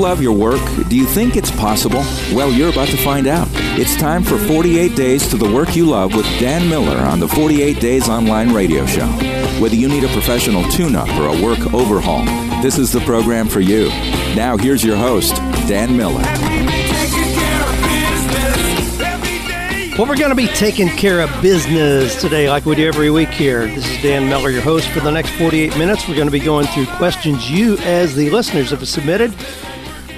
love your work? Do you think it's possible? Well, you're about to find out. It's time for 48 Days to the Work You Love with Dan Miller on the 48 Days Online Radio Show. Whether you need a professional tune up or a work overhaul, this is the program for you. Now, here's your host, Dan Miller. Well, we're going to be taking care of business today, like we do every week here. This is Dan Miller, your host. For the next 48 minutes, we're going to be going through questions you, as the listeners, have submitted.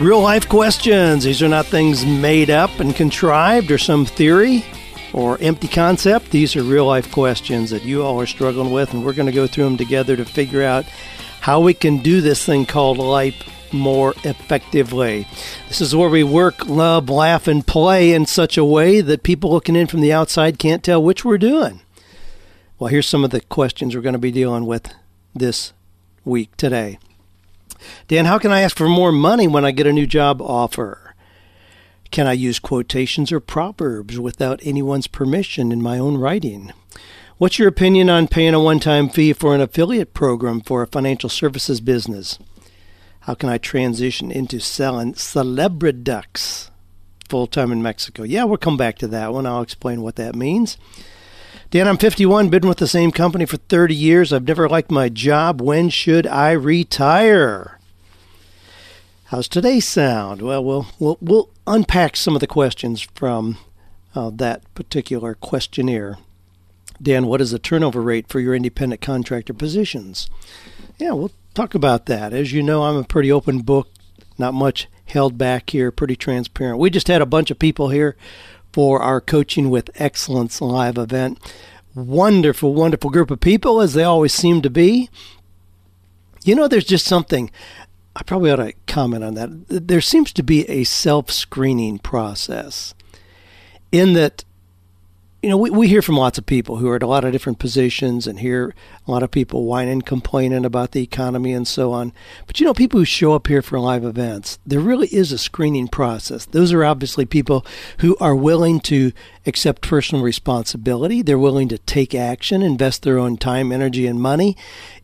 Real life questions. These are not things made up and contrived or some theory or empty concept. These are real life questions that you all are struggling with, and we're going to go through them together to figure out how we can do this thing called life more effectively. This is where we work, love, laugh, and play in such a way that people looking in from the outside can't tell which we're doing. Well, here's some of the questions we're going to be dealing with this week today. Dan, how can I ask for more money when I get a new job offer? Can I use quotations or proverbs without anyone's permission in my own writing? What's your opinion on paying a one time fee for an affiliate program for a financial services business? How can I transition into selling Celebriducks full time in Mexico? Yeah, we'll come back to that one. I'll explain what that means. Dan, I'm 51, been with the same company for 30 years. I've never liked my job. When should I retire? How's today sound? Well, we'll we'll, we'll unpack some of the questions from uh, that particular questionnaire. Dan, what is the turnover rate for your independent contractor positions? Yeah, we'll talk about that. As you know, I'm a pretty open book, not much held back here, pretty transparent. We just had a bunch of people here for our Coaching with Excellence live event. Wonderful, wonderful group of people, as they always seem to be. You know, there's just something, I probably ought to comment on that. There seems to be a self screening process in that you know, we, we hear from lots of people who are at a lot of different positions and hear a lot of people whining, complaining about the economy and so on. But you know, people who show up here for live events, there really is a screening process. Those are obviously people who are willing to accept personal responsibility. They're willing to take action, invest their own time, energy, and money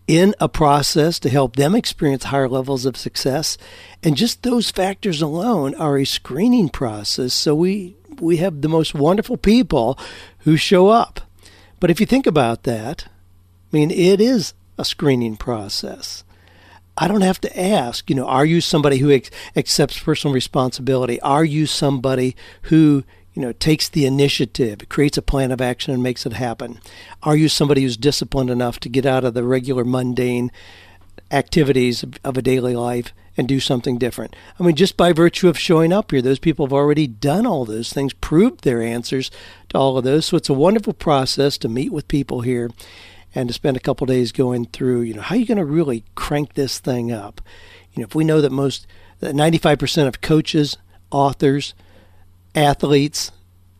in a process to help them experience higher levels of success. And just those factors alone are a screening process. So we we have the most wonderful people who show up. But if you think about that, I mean, it is a screening process. I don't have to ask, you know, are you somebody who ex- accepts personal responsibility? Are you somebody who, you know, takes the initiative, creates a plan of action and makes it happen? Are you somebody who's disciplined enough to get out of the regular mundane activities of, a daily life and do something different. I mean, just by virtue of showing up here, those people have already done all those things, proved their answers to all of those. So it's a wonderful process to meet with people here and to spend a couple days going through, you know, how are you going to really crank this thing up? You know, if we know that most, that 95% of coaches, authors, athletes,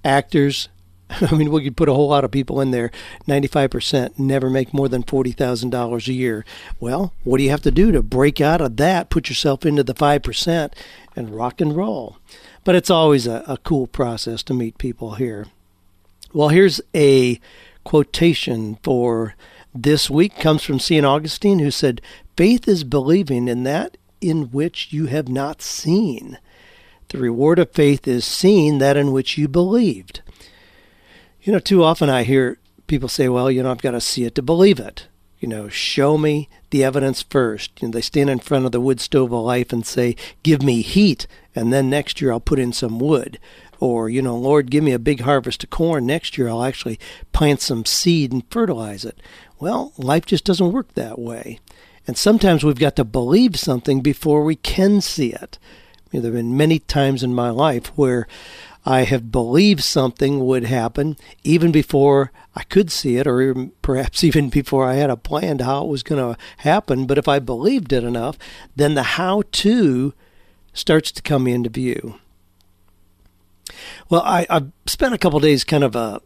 actors, I mean, we could put a whole lot of people in there. 95% never make more than $40,000 a year. Well, what do you have to do to break out of that, put yourself into the 5% and rock and roll? But it's always a, a cool process to meet people here. Well, here's a quotation for this week comes from St. Augustine who said, "Faith is believing in that in which you have not seen. The reward of faith is seeing that in which you believed." You know, too often I hear people say, well, you know, I've got to see it to believe it. You know, show me the evidence first. You know, they stand in front of the wood stove of life and say, give me heat, and then next year I'll put in some wood. Or, you know, Lord, give me a big harvest of corn. Next year I'll actually plant some seed and fertilize it. Well, life just doesn't work that way. And sometimes we've got to believe something before we can see it. You know, there have been many times in my life where I have believed something would happen even before I could see it, or even, perhaps even before I had a plan to how it was going to happen. But if I believed it enough, then the how to starts to come into view. Well, I, I've spent a couple days kind of uh,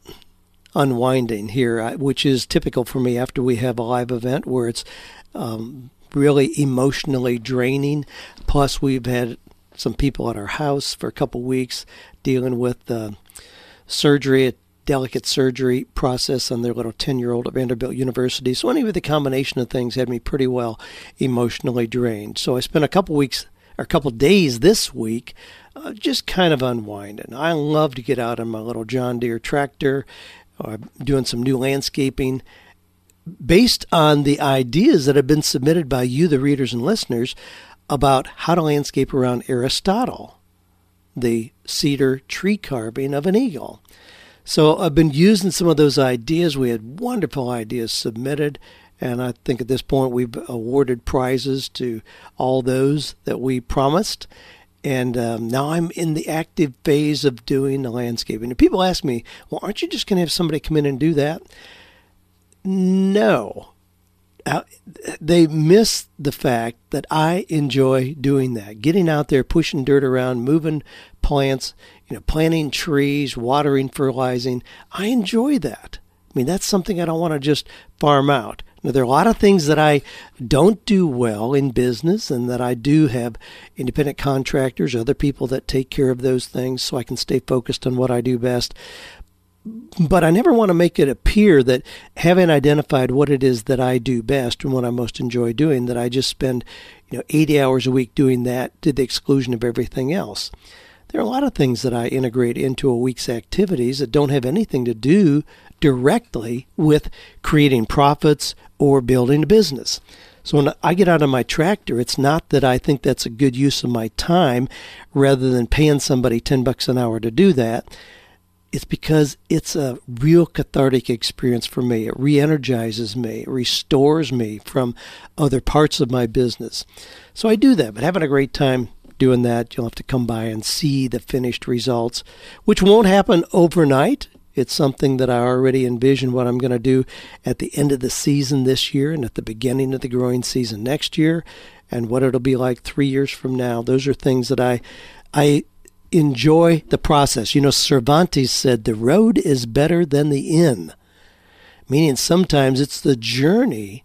unwinding here, which is typical for me after we have a live event where it's um, really emotionally draining. Plus, we've had some people at our house for a couple weeks dealing with surgery, a delicate surgery process on their little 10 year old at Vanderbilt University. So, anyway, the combination of things had me pretty well emotionally drained. So, I spent a couple weeks or a couple days this week, uh, just kind of unwinding. I love to get out on my little John Deere tractor, uh, doing some new landscaping based on the ideas that have been submitted by you, the readers and listeners, about how to landscape around Aristotle, the cedar tree carving of an eagle. So I've been using some of those ideas. We had wonderful ideas submitted, and I think at this point we've awarded prizes to all those that we promised. And um, now I'm in the active phase of doing the landscaping. And people ask me, well, aren't you just going to have somebody come in and do that? No. Uh, they miss the fact that I enjoy doing that. Getting out there, pushing dirt around, moving plants, you know, planting trees, watering, fertilizing. I enjoy that. I mean, that's something I don't want to just farm out. Now, there are a lot of things that I don't do well in business, and that I do have independent contractors, other people that take care of those things so I can stay focused on what I do best but I never want to make it appear that having identified what it is that I do best and what I most enjoy doing, that I just spend, you know, 80 hours a week doing that to the exclusion of everything else. There are a lot of things that I integrate into a week's activities that don't have anything to do directly with creating profits or building a business. So when I get out of my tractor, it's not that I think that's a good use of my time rather than paying somebody 10 bucks an hour to do that it's because it's a real cathartic experience for me. It re energizes me, restores me from other parts of my business. So I do that, but having a great time doing that, you'll have to come by and see the finished results, which won't happen overnight. It's something that I already envision what I'm going to do at the end of the season this year and at the beginning of the growing season next year and what it'll be like 3 years from now. Those are things that I I enjoy the process. You know, Cervantes said, the road is better than the inn, meaning sometimes it's the journey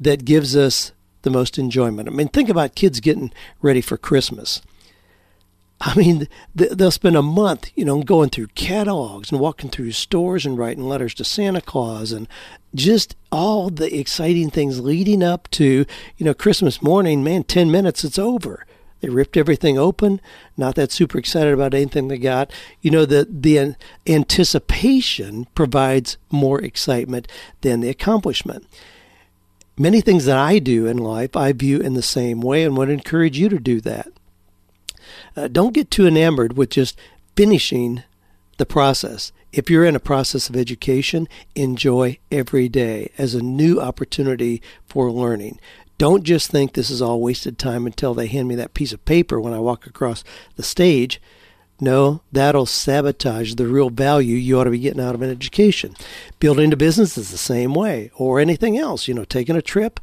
that gives us the most enjoyment. I mean, think about kids getting ready for Christmas. I mean, they'll spend a month, you know, going through catalogs and walking through stores and writing letters to Santa Claus and just all the exciting things leading up to, you know, Christmas morning. Man, 10 minutes, it's over. They ripped everything open. Not that super excited about anything they got. You know, the the anticipation provides more excitement than the accomplishment. Many things that I do in life, I view in the same way, and would encourage you to do that. Uh, don't get too enamored with just finishing the process. If you're in a process of education, enjoy every day as a new opportunity for learning. Don't just think this is all wasted time until they hand me that piece of paper when I walk across the stage. No, that'll sabotage the real value you ought to be getting out of an education. Building a business is the same way, or anything else. You know, taking a trip.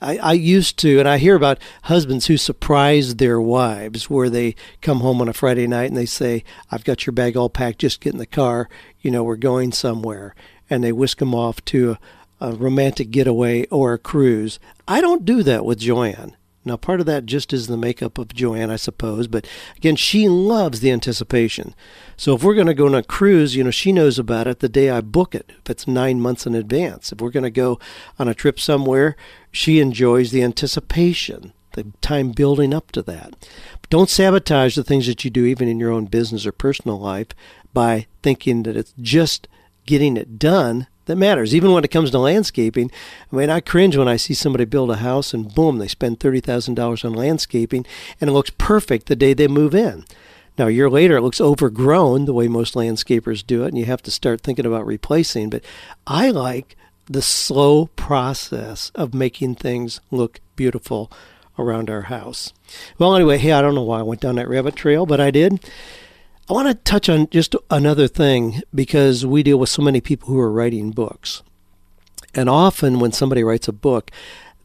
I, I used to, and I hear about husbands who surprise their wives where they come home on a Friday night and they say, I've got your bag all packed, just get in the car, you know, we're going somewhere. And they whisk them off to a, a romantic getaway or a cruise. I don't do that with Joanne. Now, part of that just is the makeup of Joanne, I suppose, but again, she loves the anticipation. So if we're going to go on a cruise, you know, she knows about it the day I book it, if it's nine months in advance. If we're going to go on a trip somewhere, she enjoys the anticipation, the time building up to that. But don't sabotage the things that you do, even in your own business or personal life, by thinking that it's just getting it done that matters. Even when it comes to landscaping, I mean, I cringe when I see somebody build a house and boom, they spend $30,000 on landscaping and it looks perfect the day they move in. Now, a year later, it looks overgrown the way most landscapers do it, and you have to start thinking about replacing. But I like the slow process of making things look beautiful around our house. Well, anyway, hey, I don't know why I went down that rabbit trail, but I did. I want to touch on just another thing because we deal with so many people who are writing books. And often when somebody writes a book,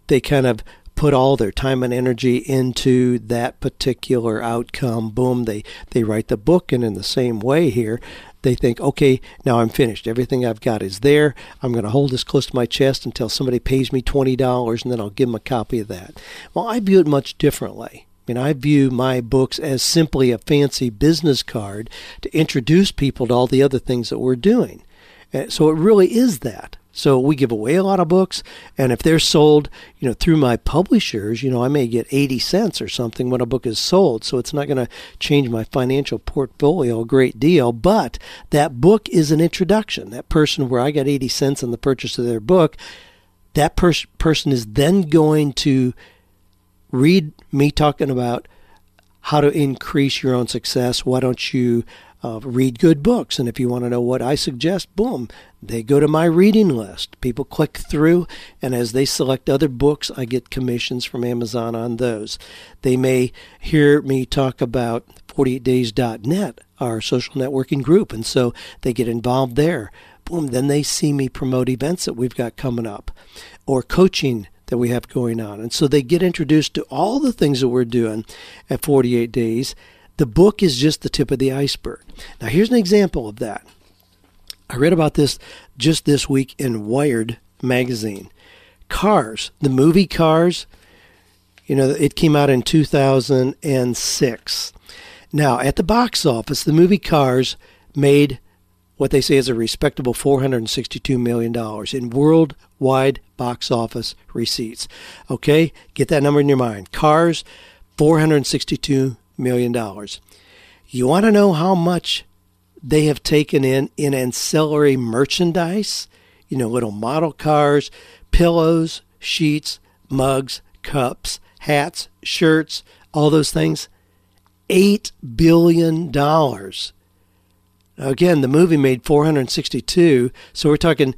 they kind of put all their time and energy into that particular outcome. Boom, they, they write the book. And in the same way here, they think, okay, now I'm finished. Everything I've got is there. I'm going to hold this close to my chest until somebody pays me $20 and then I'll give them a copy of that. Well, I view it much differently. I mean, I view my books as simply a fancy business card to introduce people to all the other things that we're doing. Uh, so it really is that. So we give away a lot of books, and if they're sold, you know, through my publishers, you know, I may get 80 cents or something when a book is sold. So it's not going to change my financial portfolio a great deal, but that book is an introduction. That person where I got 80 cents on the purchase of their book, that pers- person is then going to read me talking about how to increase your own success. Why don't you uh, read good books. And if you want to know what I suggest, boom, they go to my reading list. People click through, and as they select other books, I get commissions from Amazon on those. They may hear me talk about 48days.net, our social networking group, and so they get involved there. Boom, then they see me promote events that we've got coming up or coaching that we have going on. And so they get introduced to all the things that we're doing at 48 Days the book is just the tip of the iceberg. Now, here's an example of that. I read about this just this week in Wired magazine. Cars, the movie Cars, you know, it came out in 2006. Now, at the box office, the movie Cars made what they say is a respectable $462 million in worldwide box office receipts. Okay, get that number in your mind. Cars, 462 million dollars. You want to know how much they have taken in in ancillary merchandise? You know, little model cars, pillows, sheets, mugs, cups, hats, shirts, all those things. $8 billion. Again, the movie made 462, so we're talking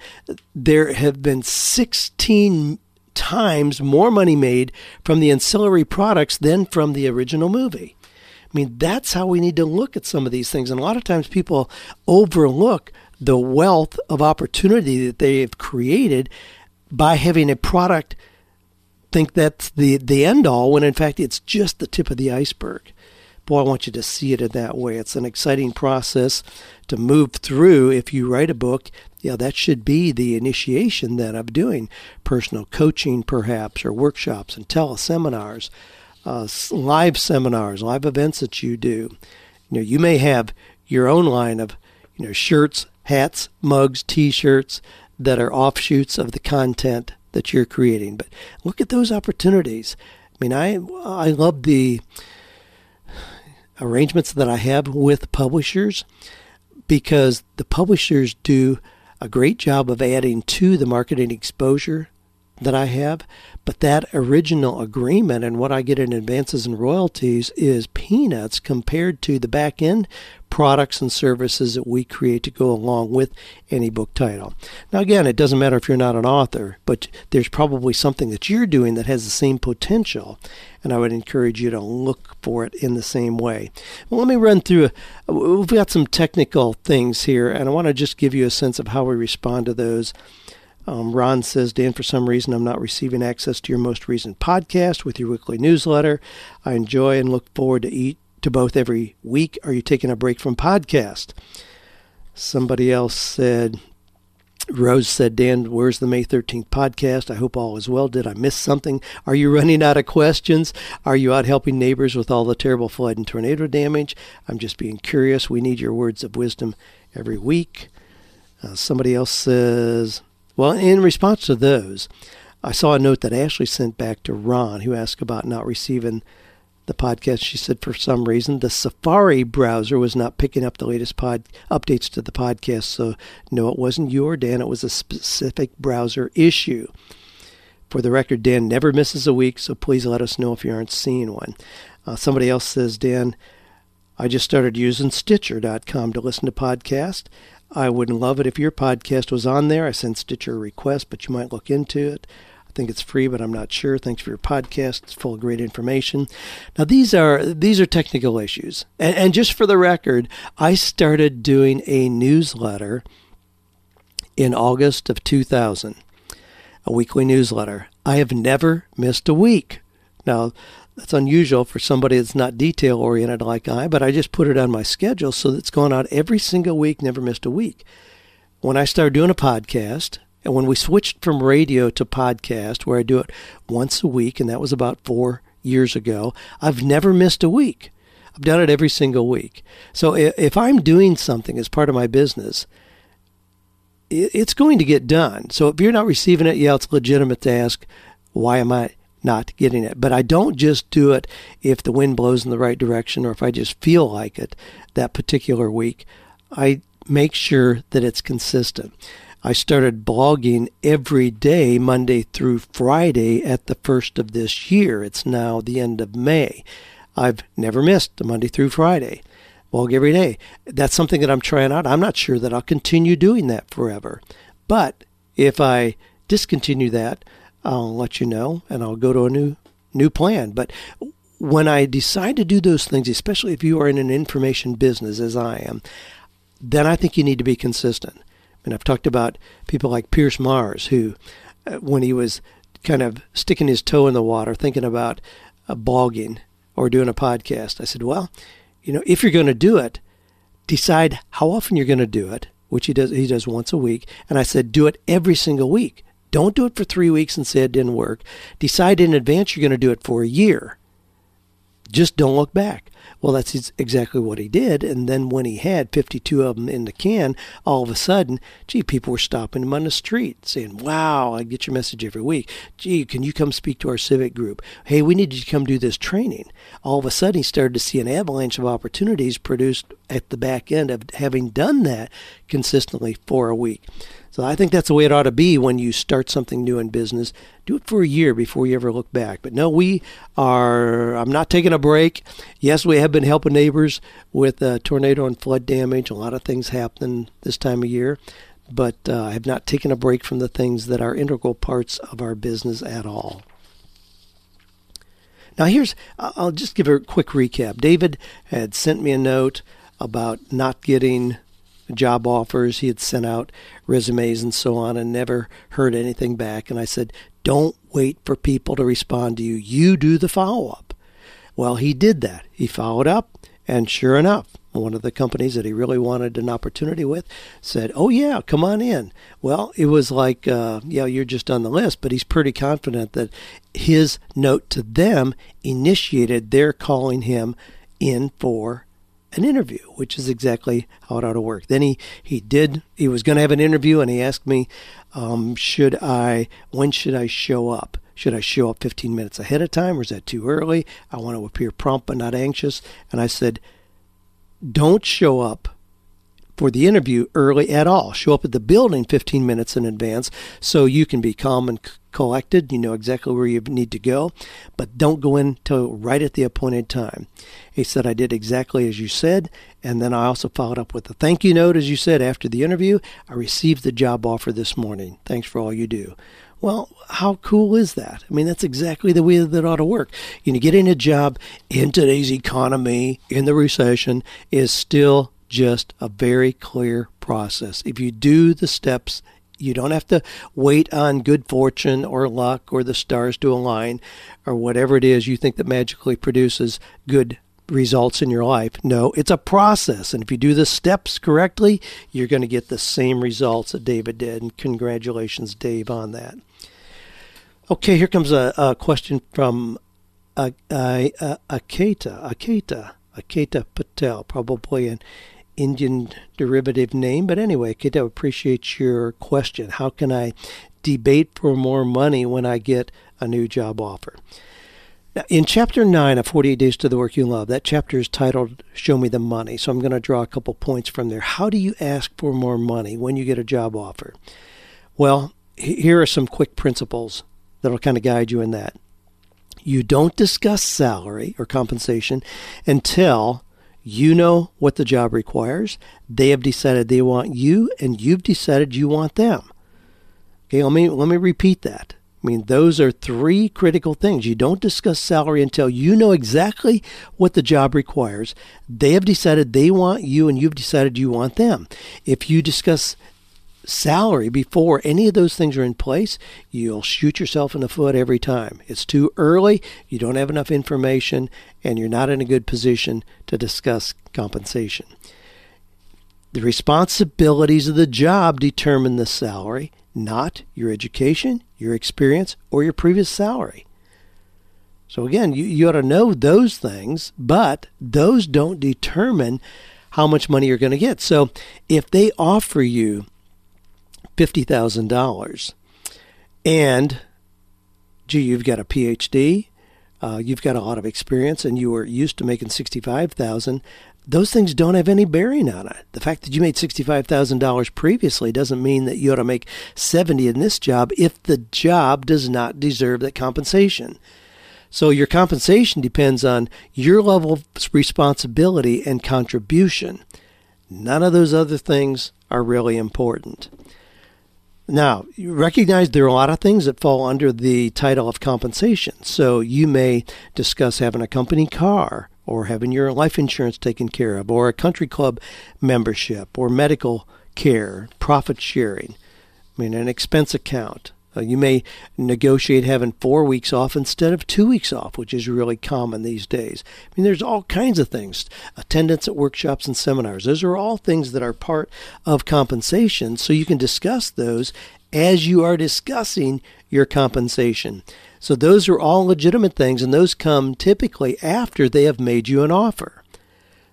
there have been 16 times more money made from the ancillary products than from the original movie. I mean, that's how we need to look at some of these things. And a lot of times people overlook the wealth of opportunity that they have created by having a product think that's the, the end all when in fact it's just the tip of the iceberg. Boy, I want you to see it in that way. It's an exciting process to move through. If you write a book, yeah, that should be the initiation then of doing personal coaching, perhaps, or workshops and teleseminars uh, live seminars, live events that you do. You know, you may have your own line of, you know, shirts, hats, mugs, T-shirts that are offshoots of the content that you're creating. But look at those opportunities. I mean, I I love the arrangements that I have with publishers because the publishers do a great job of adding to the marketing exposure that I have, but that original agreement and what I get in advances and royalties is peanuts compared to the back end products and services that we create to go along with any book title. Now, again, it doesn't matter if you're not an author, but there's probably something that you're doing that has the same potential, and I would encourage you to look for it in the same way. Well, let me run through. We've got some technical things here, and I want to just give you a sense of how we respond to those. Um, Ron says, Dan, for some reason, I'm not receiving access to your most recent podcast with your weekly newsletter. I enjoy and look forward to eat to both every week. Are you taking a break from podcast? Somebody else said, Rose said, Dan, where's the May 13th podcast? I hope all is well. Did I miss something? Are you running out of questions? Are you out helping neighbors with all the terrible flood and tornado damage? I'm just being curious. We need your words of wisdom every week. Uh, somebody else says, well, in response to those, I saw a note that Ashley sent back to Ron, who asked about not receiving the podcast. She said for some reason the Safari browser was not picking up the latest pod updates to the podcast. So no, it wasn't you Dan. It was a specific browser issue. For the record, Dan never misses a week, so please let us know if you aren't seeing one. Uh, somebody else says, Dan, I just started using Stitcher.com to listen to podcasts. I wouldn't love it if your podcast was on there. I sent Stitcher a request, but you might look into it. I think it's free, but I'm not sure. Thanks for your podcast. It's full of great information. Now these are these are technical issues. And, and just for the record, I started doing a newsletter in August of 2000, a weekly newsletter. I have never missed a week. Now, that's unusual for somebody that's not detail oriented like I, but I just put it on my schedule so that it's going out every single week, never missed a week. When I started doing a podcast, and when we switched from radio to podcast, where I do it once a week, and that was about four years ago, I've never missed a week. I've done it every single week. So if I'm doing something as part of my business, it's going to get done. So if you're not receiving it, yeah, it's legitimate to ask, why am I not getting it? But I don't just do it if the wind blows in the right direction or if I just feel like it that particular week. I make sure that it's consistent. I started blogging every day, Monday through Friday, at the first of this year. It's now the end of May. I've never missed a Monday through Friday blog every day. That's something that I'm trying out. I'm not sure that I'll continue doing that forever. But if I discontinue that, I'll let you know and I'll go to a new new plan. But when I decide to do those things, especially if you are in an information business as I am, then I think you need to be consistent. And I've talked about people like Pierce Mars, who, uh, when he was kind of sticking his toe in the water, thinking about uh, blogging or doing a podcast, I said, well, you know, if you're going to do it, decide how often you're going to do it, which he does he does once a week. And I said, do it every single week. Don't do it for three weeks and say it didn't work. Decide in advance you're going to do it for a year. Just don't look back. Well, that's exactly what he did. And then when he had 52 of them in the can, all of a sudden, gee, people were stopping him on the street saying, Wow, I get your message every week. Gee, can you come speak to our civic group? Hey, we need you to come do this training. All of a sudden, he started to see an avalanche of opportunities produced at the back end of having done that consistently for a week. So I think that's the way it ought to be when you start something new in business. Do it for a year before you ever look back. But no, we are, I'm not taking a break. Yes, we have been helping neighbors with uh, tornado and flood damage. A lot of things happen this time of year. But uh, I have not taken a break from the things that are integral parts of our business at all. Now, here's, I'll just give a quick recap. David had sent me a note about not getting job offers. He had sent out resumes and so on and never heard anything back. And I said, Don't wait for people to respond to you. You do the follow up. Well, he did that. He followed up, and sure enough, one of the companies that he really wanted an opportunity with said, Oh, yeah, come on in. Well, it was like, uh, Yeah, you're just on the list, but he's pretty confident that his note to them initiated their calling him in for an interview, which is exactly how it ought to work. Then he, he did, he was going to have an interview and he asked me, um, should I, when should I show up? Should I show up 15 minutes ahead of time or is that too early? I want to appear prompt but not anxious. And I said, don't show up for the interview early at all. Show up at the building 15 minutes in advance so you can be calm and collected. You know exactly where you need to go, but don't go in till right at the appointed time. He said, I did exactly as you said. And then I also followed up with a thank you note, as you said, after the interview. I received the job offer this morning. Thanks for all you do. Well, how cool is that? I mean, that's exactly the way that ought to work. You know, getting a job in today's economy, in the recession, is still just a very clear process. If you do the steps, you don't have to wait on good fortune or luck or the stars to align or whatever it is you think that magically produces good results in your life. No, it's a process. And if you do the steps correctly, you're going to get the same results that David did. And congratulations, Dave, on that. Okay, here comes a, a question from Aketa, Aketa, Aketa, Patel, probably an Indian derivative name. But anyway, Kate, I appreciate your question. How can I debate for more money when I get a new job offer? Now, in chapter 9 of 48 Days to the Work You Love, that chapter is titled Show Me the Money. So I'm going to draw a couple points from there. How do you ask for more money when you get a job offer? Well, here are some quick principles that'll kind of guide you in that. You don't discuss salary or compensation until you know what the job requires. They have decided they want you, and you've decided you want them. Okay, let me let me repeat that. I mean, those are three critical things. You don't discuss salary until you know exactly what the job requires. They have decided they want you, and you've decided you want them. If you discuss salary before any of those things are in place, you'll shoot yourself in the foot every time. It's too early, you don't have enough information, and you're not in a good position to discuss compensation. The responsibilities of the job determine the salary, not your education, your experience, or your previous salary. So, again, you, you ought to know those things, but those don't determine how much money you're going to get. So, if they offer you $50,000. And, gee, you've got a PhD, uh, you've got a lot of experience, and you were used to making 65000 those things don't have any bearing on it. The fact that you made $65,000 previously doesn't mean that you ought to make 70 in this job if the job does not deserve that compensation. So your compensation depends on your level of responsibility and contribution. None of those other things are really important. Now, you recognize there are a lot of things that fall under the title of compensation. So you may discuss having a company car or having your life insurance taken care of or a country club membership or medical care, profit sharing, I mean an expense account, uh, you may negotiate having four weeks off instead of two weeks off, which is really common these days. I mean, there's all kinds of things. Attendance at workshops and seminars. Those are all things that are part of compensation, so you can discuss those as you are discussing your compensation. So those are all legitimate things, and those come typically after they have made you an offer.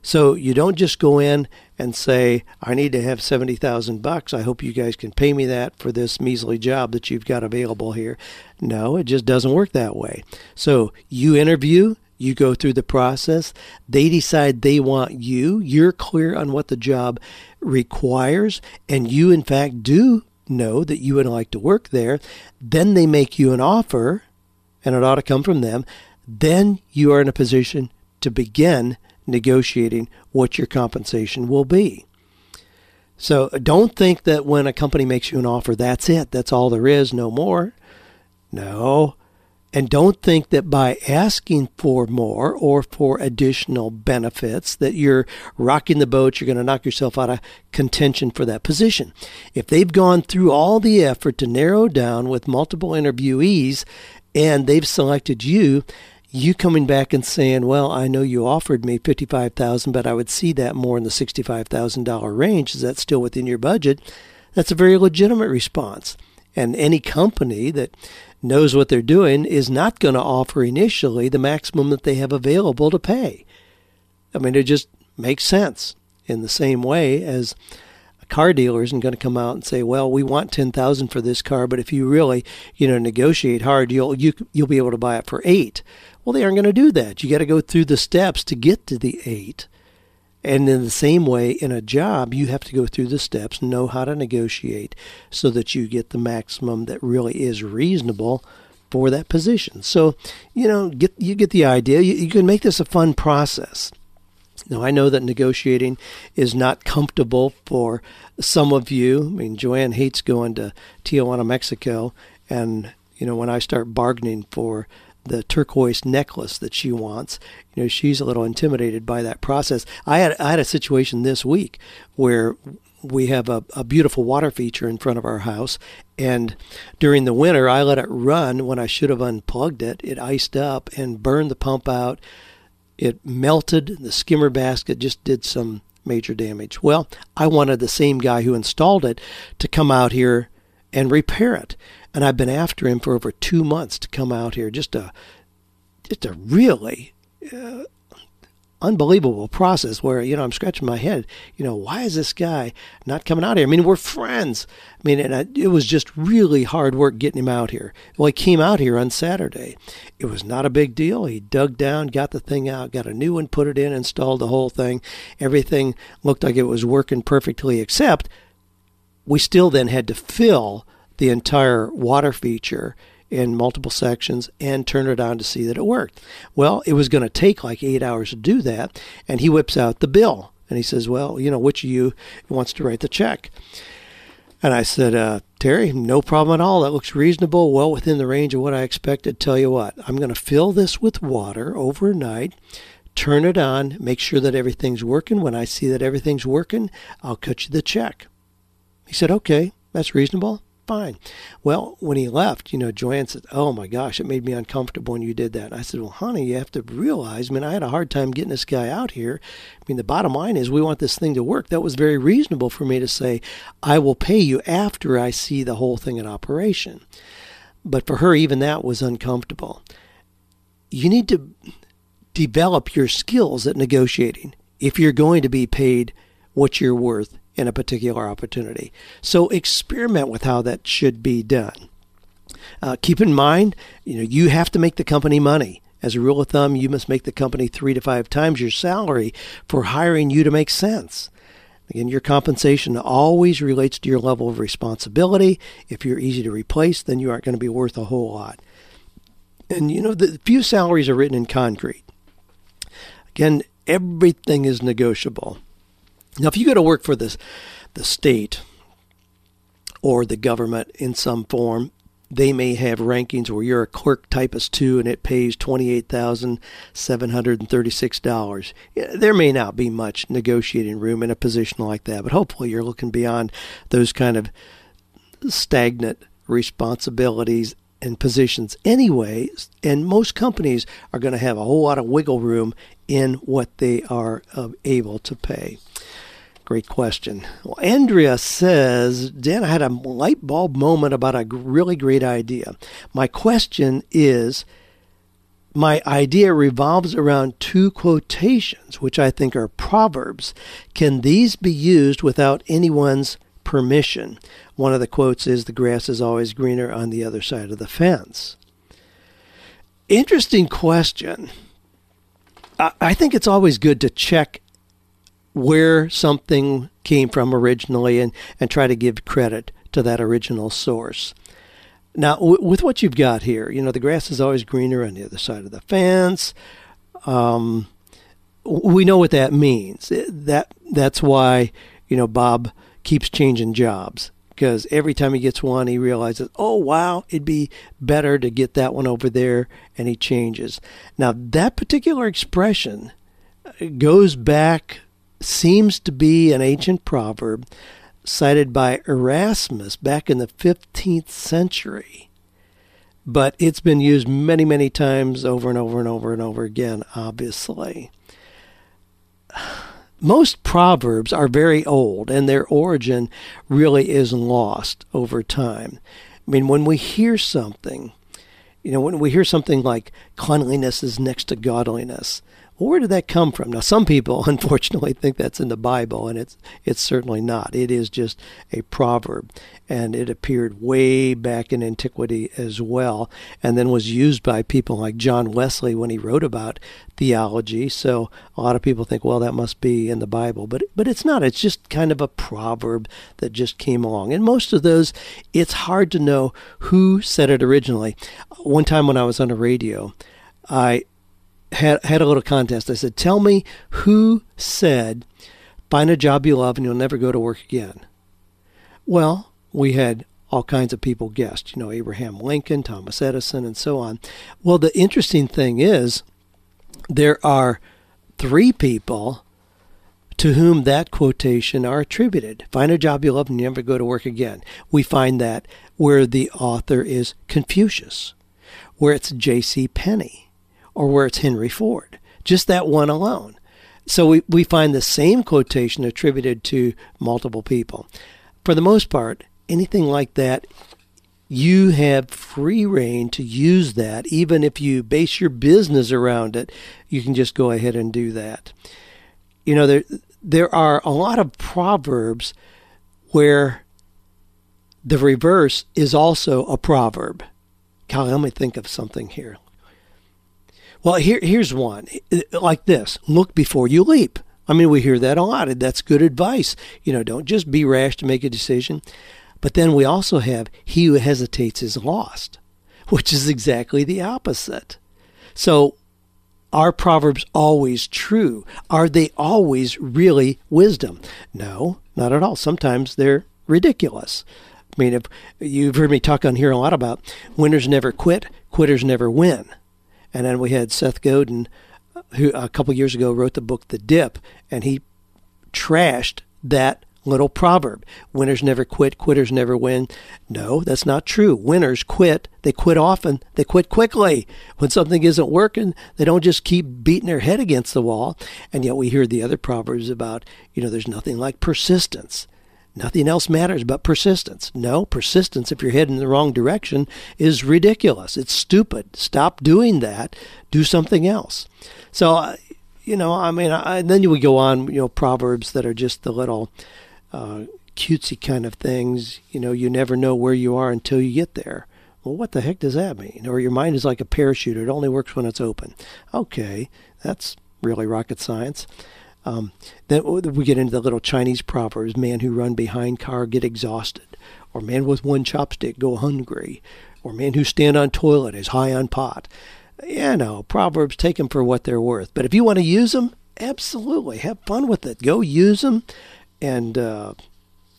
So you don't just go in and say, I need to have 70,000 bucks. I hope you guys can pay me that for this measly job that you've got available here. No, it just doesn't work that way. So you interview, you go through the process, they decide they want you, you're clear on what the job requires, and you in fact do know that you would like to work there. Then they make you an offer, and it ought to come from them. Then you are in a position to begin negotiating what your compensation will be. So don't think that when a company makes you an offer, that's it, that's all there is, no more. No. And don't think that by asking for more or for additional benefits that you're rocking the boat, you're going to knock yourself out of contention for that position. If they've gone through all the effort to narrow down with multiple interviewees and they've selected you, you coming back and saying, "Well, I know you offered me fifty-five thousand, but I would see that more in the sixty-five thousand dollar range. Is that still within your budget?" That's a very legitimate response. And any company that knows what they're doing is not going to offer initially the maximum that they have available to pay. I mean, it just makes sense. In the same way as a car dealer isn't going to come out and say, "Well, we want ten thousand for this car, but if you really, you know, negotiate hard, you'll you, you'll be able to buy it for eight. Well, they aren't going to do that. You got to go through the steps to get to the eight. And in the same way, in a job, you have to go through the steps, know how to negotiate so that you get the maximum that really is reasonable for that position. So, you know, get you get the idea. You, you can make this a fun process. Now, I know that negotiating is not comfortable for some of you. I mean, Joanne hates going to Tijuana, Mexico, and you know, when I start bargaining for the turquoise necklace that she wants. You know, she's a little intimidated by that process. I had I had a situation this week where we have a, a beautiful water feature in front of our house, and during the winter I let it run when I should have unplugged it. It iced up and burned the pump out. It melted. The skimmer basket just did some major damage. Well, I wanted the same guy who installed it to come out here and repair it and I've been after him for over two months to come out here. Just a, just a really uh, unbelievable process where you know I'm scratching my head. You know, why is this guy not coming out here? I mean, we're friends. I mean, and I, it was just really hard work getting him out here. Well, he came out here on Saturday. It was not a big deal. He dug down, got the thing out, got a new one, put it in, installed the whole thing. Everything looked like it was working perfectly, except we still then had to fill the entire water feature in multiple sections and turn it on to see that it worked. Well, it was going to take like eight hours to do that, and he whips out the bill and he says, "Well, you know, which of you wants to write the check?" And I said, uh, Terry, no problem at all. That looks reasonable, well within the range of what I expected. Tell you what, I'm going to fill this with water overnight, turn it on, make sure that everything's working. When I see that everything's working, I'll cut you the check. He said, okay, that's reasonable fine. Well, when he left, you know, Joanne said, Oh my gosh, it made me uncomfortable when you did that. I said, Well, honey, you have to realize, I mean, I had a hard time getting this guy out here. I mean, the bottom line is we want this thing to work. That was very reasonable for me to say, I will pay you after I see the whole thing in operation. But for her, even that was uncomfortable. You need to develop your skills at negotiating if you're going to be paid what you're worth in a particular opportunity. So experiment with how that should be done. Uh, keep in mind, you know, you have to make the company money. As a rule of thumb, you must make the company three to five times your salary for hiring you to make sense. Again, your compensation always relates to your level of responsibility. If you're easy to replace, then you aren't going to be worth a whole lot. And you know, the few salaries are written in concrete. Again, everything is negotiable. Now, if you go to work for this, the state or the government in some form, they may have rankings where you're a clerk typist two and it pays $28,736. There may not be much negotiating room in a position like that, but hopefully you're looking beyond those kind of stagnant responsibilities and positions anyway. And most companies are going to have a whole lot of wiggle room in what they are uh, able to pay. Great question. Well, Andrea says, Dan, I had a light bulb moment about a really great idea. My question is my idea revolves around two quotations, which I think are proverbs. Can these be used without anyone's permission? One of the quotes is, The grass is always greener on the other side of the fence. Interesting question. I think it's always good to check where something came from originally and, and try to give credit to that original source. Now, w- with what you've got here, you know, the grass is always greener on the other side of the fence. Um, we know what that means. That that's why you know Bob keeps changing jobs because every time he gets one, he realizes, oh wow, it'd be better to get that one over there, and he changes. Now that particular expression uh, goes back seems to be an ancient proverb cited by Erasmus back in the 15th century. But it's been used many, many times over and over and over and over again, obviously. Most proverbs are very old, and their origin really is lost over time. I mean, when we hear something, you know, when we hear something like cleanliness is next to godliness, where did that come from? Now, some people, unfortunately, think that's in the Bible, and it's it's certainly not. It is just a proverb, and it appeared way back in antiquity as well, and then was used by people like John Wesley when he wrote about theology. So a lot of people think, well, that must be in the Bible, but but it's not. It's just kind of a proverb that just came along, and most of those, it's hard to know who said it originally. One time when I was on the radio, I had had a little contest. I said, "Tell me who said find a job you love and you'll never go to work again." Well, we had all kinds of people guessed, you know, Abraham Lincoln, Thomas Edison, and so on. Well, the interesting thing is there are three people to whom that quotation are attributed. Find a job you love and you never go to work again. We find that where the author is Confucius, where it's J.C. Penney, or where it's Henry Ford. Just that one alone. So we, we find the same quotation attributed to multiple people. For the most part, anything like that, you have free reign to use that. Even if you base your business around it, you can just go ahead and do that. You know, there, there are a lot of proverbs where the reverse is also a proverb. Kyle, let me think of something here. Well, here, here's one like this look before you leap. I mean, we hear that a lot. That's good advice. You know, don't just be rash to make a decision. But then we also have he who hesitates is lost, which is exactly the opposite. So, are Proverbs always true? Are they always really wisdom? No, not at all. Sometimes they're ridiculous. I mean, if you've heard me talk on here a lot about winners never quit, quitters never win. And then we had Seth Godin, who a couple years ago wrote the book The Dip, and he trashed that little proverb winners never quit quitters never win. No that's not true. Winners quit they quit often they quit quickly. When something isn't working they don't just keep beating their head against the wall. And yet we hear the other proverbs about you know there's nothing like persistence Nothing else matters but persistence. No, persistence, if you're heading in the wrong direction, is ridiculous. It's stupid. Stop doing that. Do something else. So, uh, you know, I mean, I, and then you would go on, you know, proverbs that are just the little uh, cutesy kind of things. You know, you never know where you are until you get there. Well, what the heck does that mean? Or your mind is like a parachute, it only works when it's open. Okay, that's really rocket science. Um, then we get into the little Chinese proverbs man who run behind car get exhausted, or man with one chopstick go hungry, or man who stand on toilet is high on pot. You know, proverbs take them for what they're worth. But if you want to use them, absolutely have fun with it. Go use them. And, uh,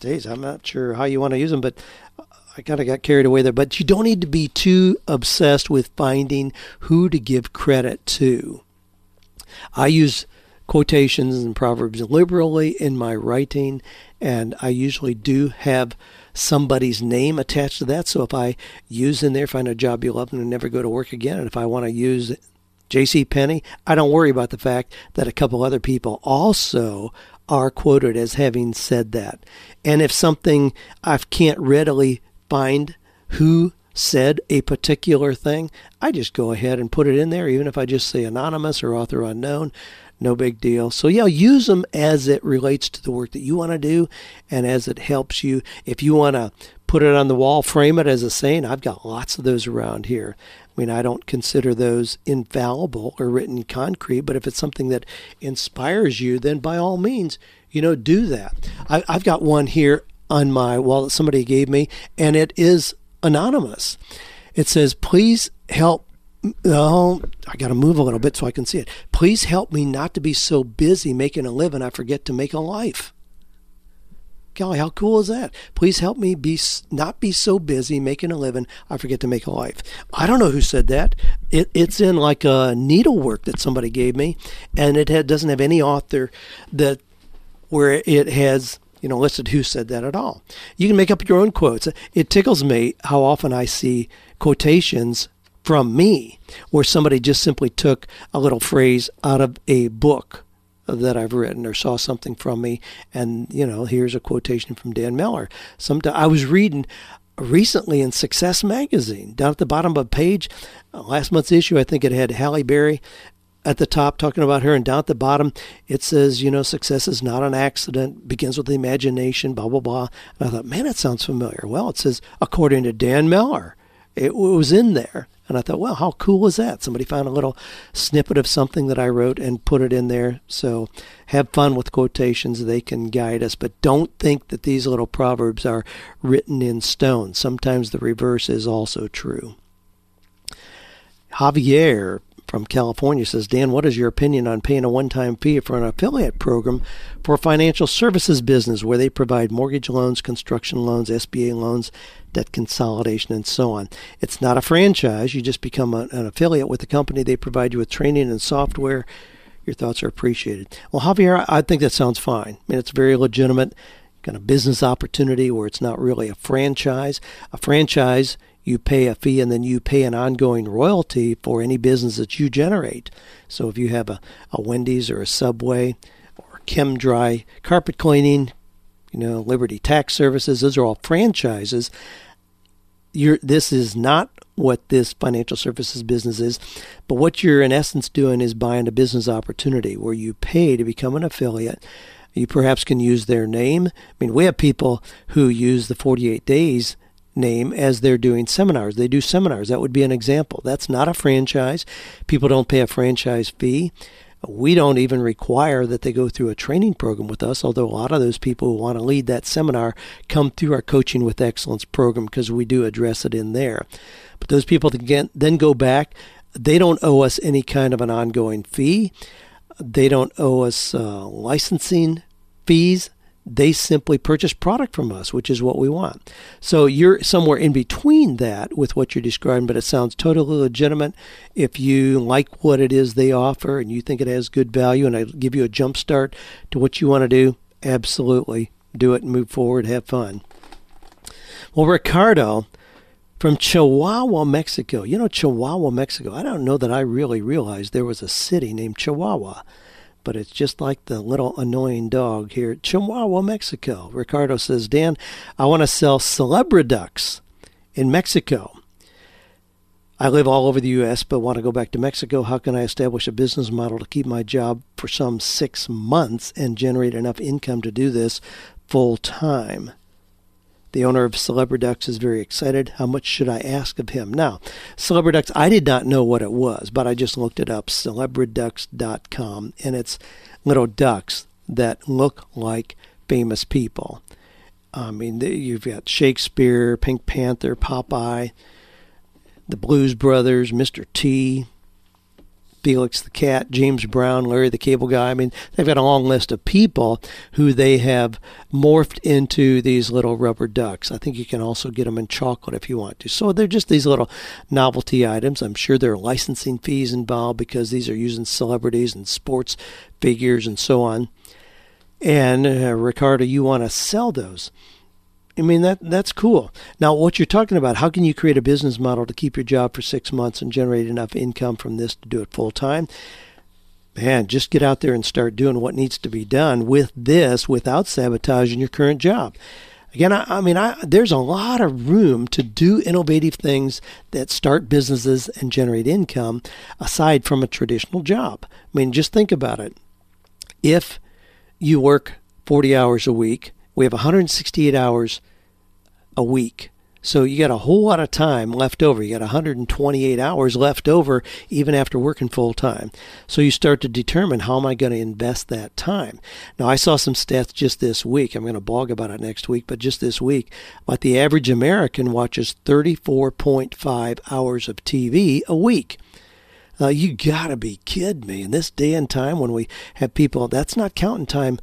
I'm not sure how you want to use them, but I kind of got carried away there. But you don't need to be too obsessed with finding who to give credit to. I use quotations and proverbs liberally in my writing, and I usually do have somebody's name attached to that. So if I use in there, find a job you love and never go to work again, and if I want to use J.C. Penney, I don't worry about the fact that a couple other people also are quoted as having said that. And if something I can't readily find who said a particular thing, I just go ahead and put it in there, even if I just say anonymous or author unknown. No big deal. So, yeah, use them as it relates to the work that you want to do and as it helps you. If you want to put it on the wall, frame it as a saying, I've got lots of those around here. I mean, I don't consider those infallible or written concrete, but if it's something that inspires you, then by all means, you know, do that. I, have got one here on my wall that somebody gave me, and it is anonymous. It says, Please help Oh, I got to move a little bit so I can see it. Please help me not to be so busy making a living I forget to make a life. Golly, how cool is that? Please help me be not be so busy making a living I forget to make a life. I don't know who said that. It, it's in like a needlework that somebody gave me, and it had, doesn't have any author that where it has you know listed who said that at all. You can make up your own quotes. It tickles me how often I see quotations from me, where somebody just simply took a little phrase out of a book that I've written or saw something from me, and you know, here's a quotation from Dan Miller. Sometimes I was reading recently in Success magazine down at the bottom of a page, uh, last month's issue. I think it had Halle Berry at the top talking about her, and down at the bottom it says, you know, success is not an accident, begins with the imagination, blah blah blah. And I thought, man, that sounds familiar. Well, it says according to Dan Miller. It was in there. And I thought, well, how cool is that? Somebody found a little snippet of something that I wrote and put it in there. So have fun with quotations. They can guide us. But don't think that these little proverbs are written in stone. Sometimes the reverse is also true. Javier from California says, Dan, what is your opinion on paying a one time fee for an affiliate program for a financial services business where they provide mortgage loans, construction loans, SBA loans, debt consolidation, and so on? It's not a franchise. You just become a, an affiliate with the company. They provide you with training and software. Your thoughts are appreciated. Well, Javier, I think that sounds fine. I mean, it's very legitimate kind of business opportunity where it's not really a franchise. A franchise, you pay a fee and then you pay an ongoing royalty for any business that you generate. So if you have a, a Wendy's or a Subway or Chem Dry carpet cleaning, you know, Liberty Tax Services, those are all franchises. You're, this is not what this financial services business is, but what you're in essence doing is buying a business opportunity where you pay to become an affiliate. You perhaps can use their name. I mean, we have people who use the 48 days name as they're doing seminars. They do seminars. That would be an example. That's not a franchise. People don't pay a franchise fee. We don't even require that they go through a training program with us, although a lot of those people who want to lead that seminar come through our Coaching with Excellence program because we do address it in there. But those people then go back, they don't owe us any kind of an ongoing fee. They don't owe us uh, licensing fees they simply purchase product from us, which is what we want. So you're somewhere in between that with what you're describing, but it sounds totally legitimate. If you like what it is they offer and you think it has good value and I give you a jump start to what you want to do, absolutely do it and move forward, have fun. Well, Ricardo from Chihuahua, Mexico. You know, Chihuahua, Mexico. I don't know that I really realized there was a city named Chihuahua but it's just like the little annoying dog here Chihuahua, Mexico. Ricardo says, Dan, I want to sell Celebriducks in Mexico. I live all over the U.S., but want to go back to Mexico. How can I establish a business model to keep my job for some six months and generate enough income to do this? full time. The owner of Celebriducks is very excited. How much should I ask of him? Now, Celebriducks, I did not know what it was, but I just looked it up, celebriducks.com, and it's little ducks that look like famous people. I mean, you've got Shakespeare, Pink Panther, Popeye, the Blues Brothers, Mr. T, Felix the Cat, James Brown, Larry the Cable Guy. I mean, they've got a long list of people who they have morphed into these little rubber ducks. I think you can also get them in chocolate if you want to. So they're just these little novelty items. I'm sure there are licensing fees involved because these are using celebrities and sports figures and so on. And uh, Ricardo, you want to sell those. I mean that that's cool. Now, what you're talking about, how can you create a business model to keep your job for six months and generate enough income from this to do it full time? Man, just get out there and start doing what needs to be done with this without sabotaging your current job. Again, I, I mean, I, there's a lot of room to do innovative things that start businesses and generate income aside from a traditional job. I mean, just think about it. If you work 40 hours a week, we have 168 hours a week. So you got a whole lot of time left over. You got 128 hours left over even after working full time. So you start to determine how am I going to invest that time. Now I saw some stats just this week. I'm going to blog about it next week, but just this week, but the average American watches 34.5 hours of TV a week. Uh, you gotta be kidding me. In this day and time when we have people, that's not counting time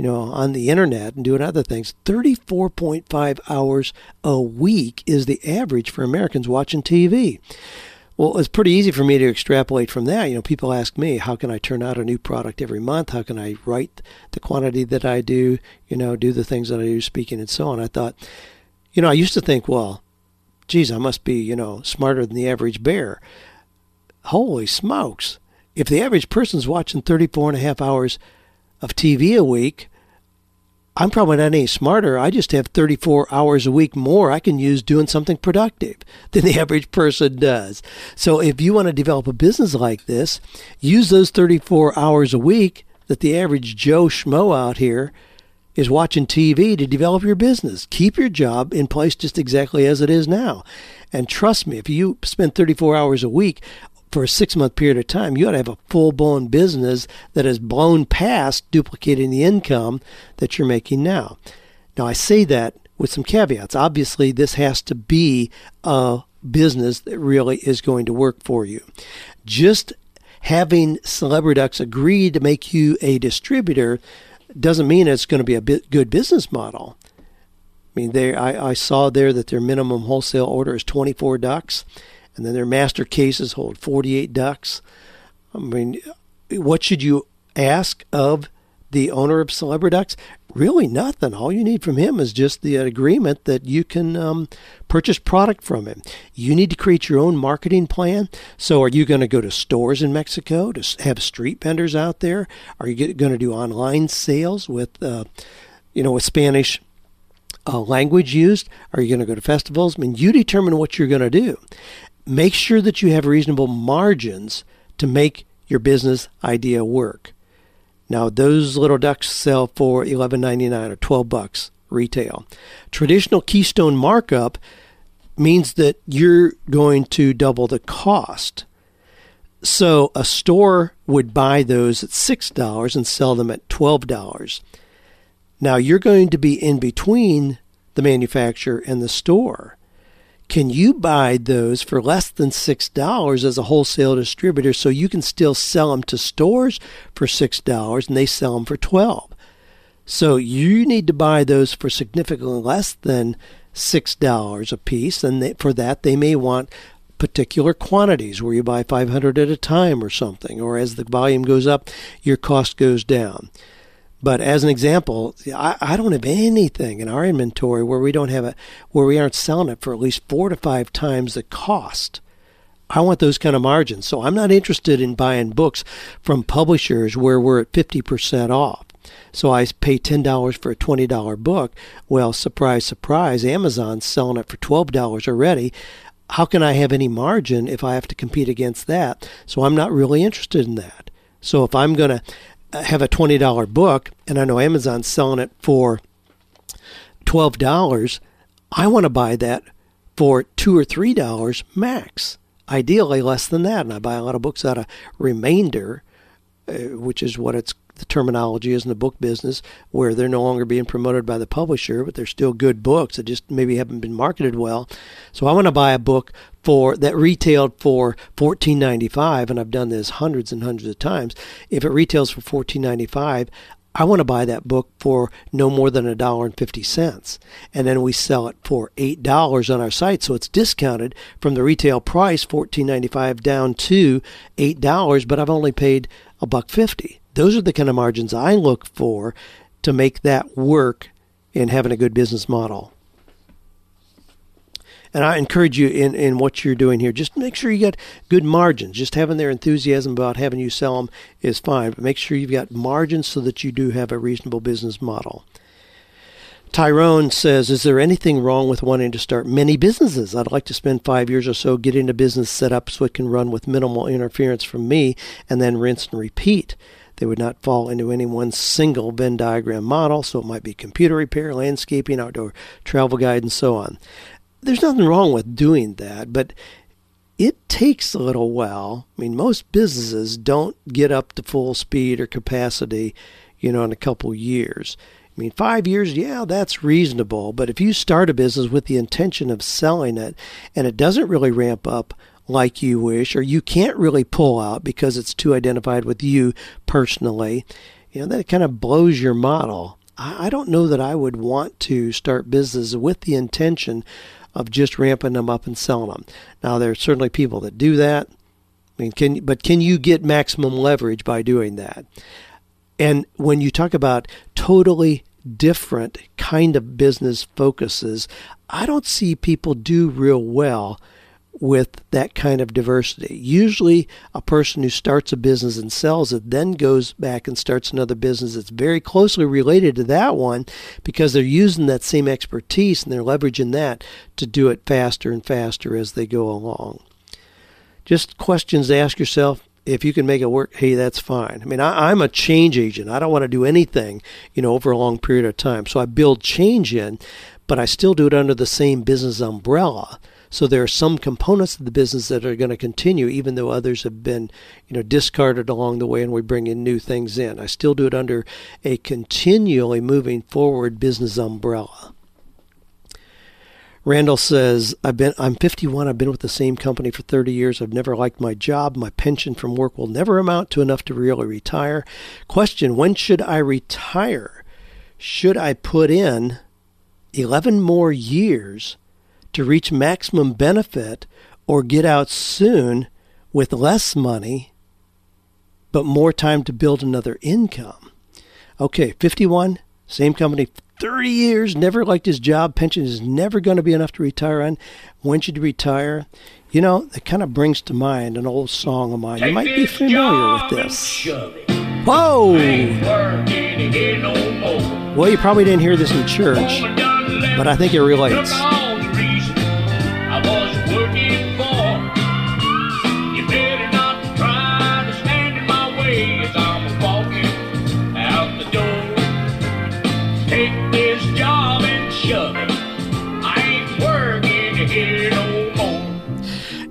you know, on the internet and doing other things. 34.5 hours a week is the average for Americans watching TV. Well, it's pretty easy for me to extrapolate from that. You know, people ask me, how can I turn out a new product every month? How can I write the quantity that I do, you know, do the things that I do, speaking and so on? I thought, you know, I used to think, well, geez, I must be, you know, smarter than the average bear. Holy smokes. If the average person's watching 34 and a half hours of TV a week, I'm probably not any smarter. I just have 34 hours a week more I can use doing something productive than the average person does. So if you want to develop a business like this, use those 34 hours a week that the average Joe Schmo out here is watching TV to develop your business. Keep your job in place just exactly as it is now. And trust me, if you spend 34 hours a week for a six month period of time, you ought to have a full blown business that has blown past duplicating the income that you're making now. Now, I say that with some caveats. Obviously, this has to be a business that really is going to work for you. Just having Celebriducks agree to make you a distributor doesn't mean it's going to be a good business model. I mean, they, I, I saw there that their minimum wholesale order is 24 ducks and then their master cases hold 48 ducks. I mean, what should you ask of the owner of Celebriducks? Really nothing. All you need from him is just the agreement that you can um, purchase product from him. You need to create your own marketing plan. So, are you going to go to stores in Mexico to have street vendors out there? Are you going to do online sales with, uh, you know, with Spanish uh, language used? Are you going to go to festivals? I mean, you determine what you're going to do make sure that you have reasonable margins to make your business idea work. Now, those little ducks sell for $11.99 or 12 bucks retail. Traditional Keystone markup means that you're going to double the cost. So a store would buy those at $6 and sell them at $12. Now you're going to be in between the manufacturer and the store. Can you buy those for less than $6 as a wholesale distributor so you can still sell them to stores for $6 and they sell them for 12 So you need to buy those for significantly less than $6 a piece and they, for that they may want particular quantities where you buy 500 at a time or something or as the volume goes up your cost goes down. But as an example, I, I don't have anything in our inventory where we don't have it, where we aren't selling it for at least four to five times the cost. I want those kind of margins. So I'm not interested in buying books from publishers where we're at 50% off. So I pay $10 for a $20 book. Well, surprise, surprise, Amazon's selling it for $12 already. How can I have any margin if I have to compete against that? So I'm not really interested in that. So if I'm going to have a $20 book and I know Amazon's selling it for $12, I want to buy that for 2 or $3 max. Ideally less than that. And I buy a lot of books out of Remainder, uh, which is what it's the terminology is in the book business, where they're no longer being promoted by the publisher, but they're still good books that just maybe haven't been marketed well. So I want to buy a book for that retailed for fourteen ninety five, and I've done this hundreds and hundreds of times. If it retails for fourteen ninety five, I want to buy that book for no more than a dollar and fifty cents, and then we sell it for eight dollars on our site, so it's discounted from the retail price fourteen ninety five down to eight dollars, but I've only paid a buck fifty. Those are the kind of margins I look for to make that work in having a good business model. And I encourage you in, in what you're doing here, just make sure you get good margins. Just having their enthusiasm about having you sell them is fine, but make sure you've got margins so that you do have a reasonable business model. Tyrone says, Is there anything wrong with wanting to start many businesses? I'd like to spend five years or so getting a business set up so it can run with minimal interference from me and then rinse and repeat. They would not fall into any one single Venn diagram model, so it might be computer repair, landscaping, outdoor travel guide, and so on. There's nothing wrong with doing that, but it takes a little while. I mean, most businesses don't get up to full speed or capacity, you know, in a couple years. I mean, five years, yeah, that's reasonable. But if you start a business with the intention of selling it and it doesn't really ramp up like you wish, or you can't really pull out because it's too identified with you personally, you know, that kind of blows your model. I don't know that I would want to start business with the intention of just ramping them up and selling them. Now, there are certainly people that do that. I mean, can but can you get maximum leverage by doing that? And when you talk about totally different kind of business focuses, I don't see people do real well with that kind of diversity. Usually, a person who starts a business and sells it then goes back and starts another business that's very closely related to that one because they're using that same expertise and they're leveraging that to do it faster and faster as they go along. Just questions to ask yourself. If you can make it work, hey, that's fine. I mean, I, I'm a change agent. I don't want to do anything, you know, over a long period of time. So I build change in, but I still do it under the same business umbrella so there are some components of the business that are going to continue, even though others have been, you know, discarded along the way, and we bring in new things in. I still do it under a continually moving forward business umbrella. Randall says, I've been I'm 51, I've been with the same company for 30 years. I've never liked my job. My pension from work will never amount to enough to really retire. Question, when should I retire? Should I put in 11 more years to reach maximum benefit or get out soon with less money but more time to build another income. Okay, 51, same company, 30 years, never liked his job, pension is never going to be enough to retire on. When should you retire? You know, it kind of brings to mind an old song of mine. you might be familiar with this. Whoa! Well, you probably didn't hear this in church, but I think it relates.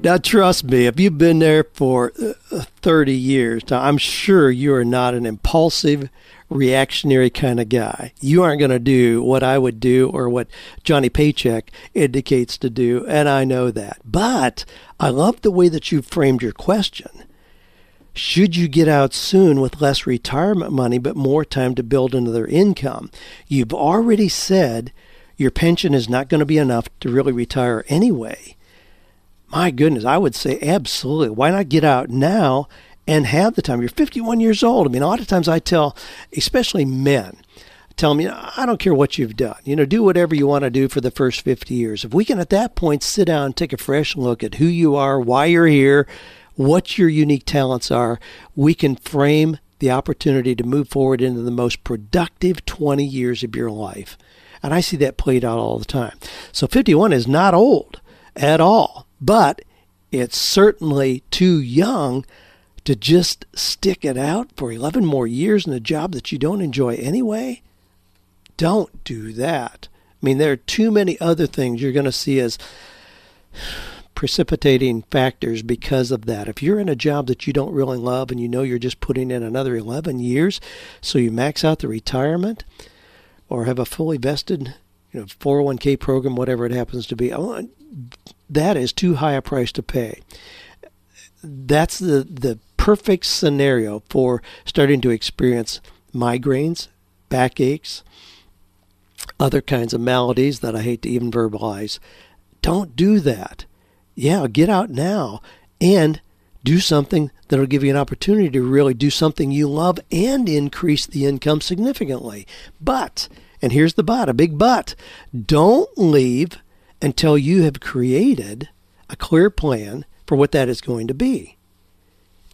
Now, trust me, if you've been there for uh, 30 years, now I'm sure you are not an impulsive, reactionary kind of guy. You aren't going to do what I would do or what Johnny Paycheck indicates to do, and I know that. But I love the way that you framed your question. Should you get out soon with less retirement money but more time to build another income? You've already said your pension is not going to be enough to really retire anyway my goodness, I would say absolutely. Why not get out now and have the time? You're 51 years old. I mean, a lot of times I tell, especially men, tell them, you know, I don't care what you've done. You know, do whatever you want to do for the first 50 years. If we can at that point sit down and take a fresh look at who you are, why you're here, what your unique talents are, we can frame the opportunity to move forward into the most productive 20 years of your life. And I see that played out all the time. So 51 is not old at all but it's certainly too young to just stick it out for 11 more years in a job that you don't enjoy anyway. Don't do that. I mean, there are too many other things you're going to see as precipitating factors because of that. If you're in a job that you don't really love and you know you're just putting in another 11 years, so you max out the retirement or have a fully vested you know 401k program whatever it happens to be that is too high a price to pay that's the the perfect scenario for starting to experience migraines backaches other kinds of maladies that I hate to even verbalize. Don't do that. Yeah, get out now and do something that'll give you an opportunity to really do something you love and increase the income significantly. But, and here's the but, a big but, don't leave until you have created a clear plan for what that is going to be.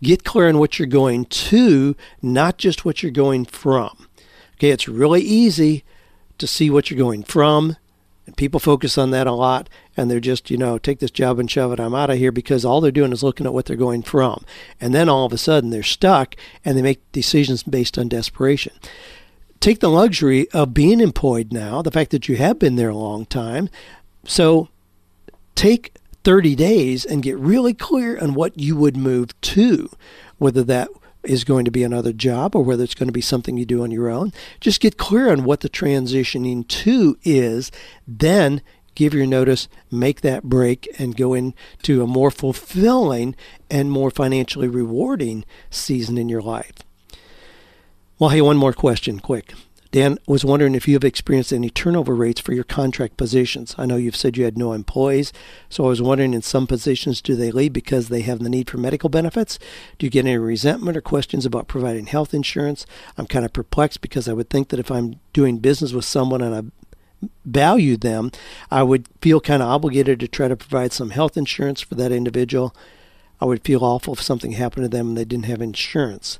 Get clear on what you're going to, not just what you're going from. Okay, it's really easy to see what you're going from. And people focus on that a lot, and they're just, you know, take this job and shove it, I'm out of here, because all they're doing is looking at what they're going from. And then all of a sudden they're stuck and they make decisions based on desperation. Take the luxury of being employed now, the fact that you have been there a long time. So take 30 days and get really clear on what you would move to, whether that is going to be another job or whether it's going to be something you do on your own. Just get clear on what the transitioning to is, then give your notice, make that break, and go into a more fulfilling and more financially rewarding season in your life. Well, hey, one more question, quick. Dan was wondering if you have experienced any turnover rates for your contract positions. I know you've said you had no employees, so I was wondering in some positions do they leave because they have the need for medical benefits? Do you get any resentment or questions about providing health insurance? I'm kind of perplexed because I would think that if I'm doing business with someone and I value them, I would feel kind of obligated to try to provide some health insurance for that individual. I would feel awful if something happened to them and they didn't have insurance.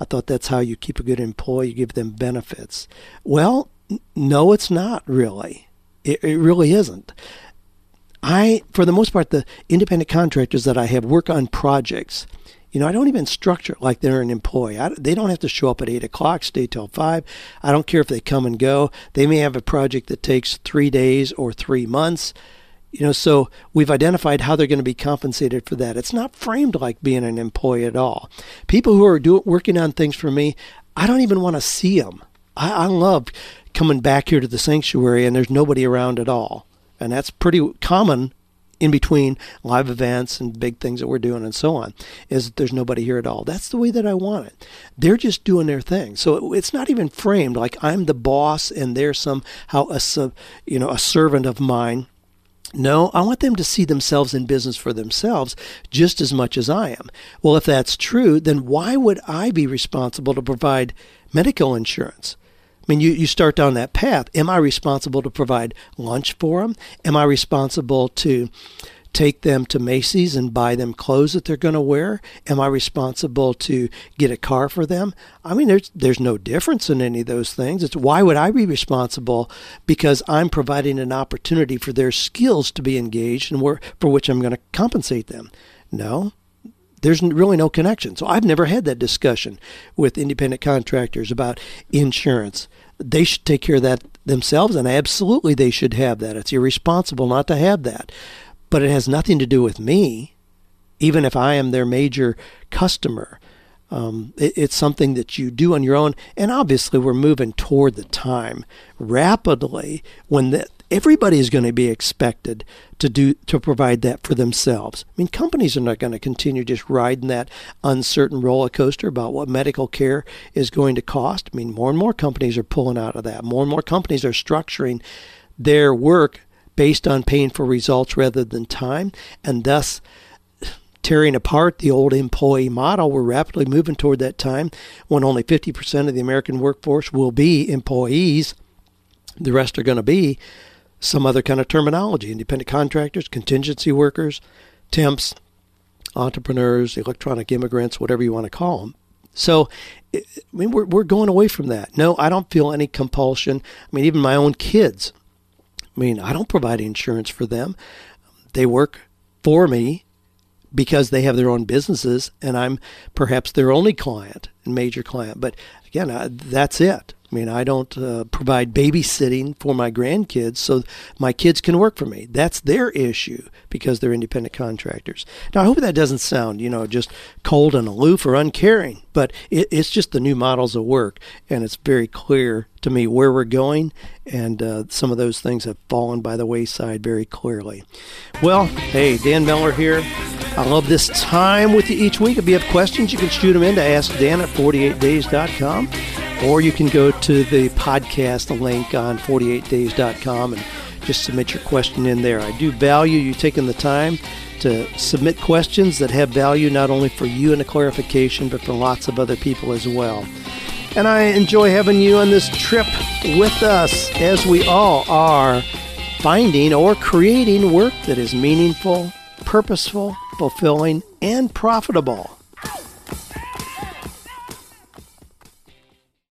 I thought that's how you keep a good employee, you give them benefits. Well, no, it's not really. It, it really isn't. I, for the most part, the independent contractors that I have work on projects. You know, I don't even structure it like they're an employee. I, they don't have to show up at 8 o'clock, stay till 5. I don't care if they come and go. They may have a project that takes three days or three months. You know, so we've identified how they're going to be compensated for that. It's not framed like being an employee at all. People who are doing working on things for me, I don't even want to see them. I, I love coming back here to the sanctuary and there's nobody around at all, and that's pretty common in between live events and big things that we're doing and so on is that there's nobody here at all. That's the way that I want it. They're just doing their thing. So it's not even framed like I'm the boss and they're somehow a sub, you know a servant of mine no, I want them to see themselves in business for themselves just as much as I am. Well, if that's true, then why would I be responsible to provide medical insurance? I mean, you, you start down that path. Am I responsible to provide lunch for them? Am I responsible to take them to Macy's and buy them clothes that they're going to wear? Am I responsible to get a car for them? I mean, there's there's no difference in any of those things. It's why would I be responsible because I'm providing an opportunity for their skills to be engaged and for which I'm going to compensate them? No, there's really no connection. So I've never had that discussion with independent contractors about insurance. They should take care of that themselves, and absolutely they should have that. It's irresponsible not to have that but it has nothing to do with me, even if I am their major customer. Um, it, it's something that you do on your own, and obviously we're moving toward the time rapidly when the, everybody is going to be expected to do to provide that for themselves. I mean, companies are not going to continue just riding that uncertain roller coaster about what medical care is going to cost. I mean, more and more companies are pulling out of that. More and more companies are structuring their work based on paying for results rather than time, and thus tearing apart the old employee model. We're rapidly moving toward that time when only 50% of the American workforce will be employees. The rest are going to be some other kind of terminology independent contractors, contingency workers, temps, entrepreneurs, electronic immigrants, whatever you want to call them. So, I mean, we're, we're going away from that. No, I don't feel any compulsion. I mean, even my own kids I mean, I don't provide insurance for them. They work for me because they have their own businesses and I'm perhaps their only client major client. But again, I, that's it. I mean, I don't uh, provide babysitting for my grandkids so my kids can work for me. That's their issue because they're independent contractors. Now, I hope that doesn't sound, you know, just cold and aloof or uncaring, but it, it's just the new models of work, and it's very clear to me where we're going, and uh, some of those things have fallen by the wayside very clearly. Well, hey, Dan Miller here. I love this time with you each week. If you have questions, you can shoot them in to AskDan at 48days.com, or you can go to the podcast link on 48days.com and just submit your question in there. I do value you taking the time to submit questions that have value not only for you and a clarification, but for lots of other people as well. And I enjoy having you on this trip with us as we all are finding or creating work that is meaningful, purposeful, fulfilling, and profitable.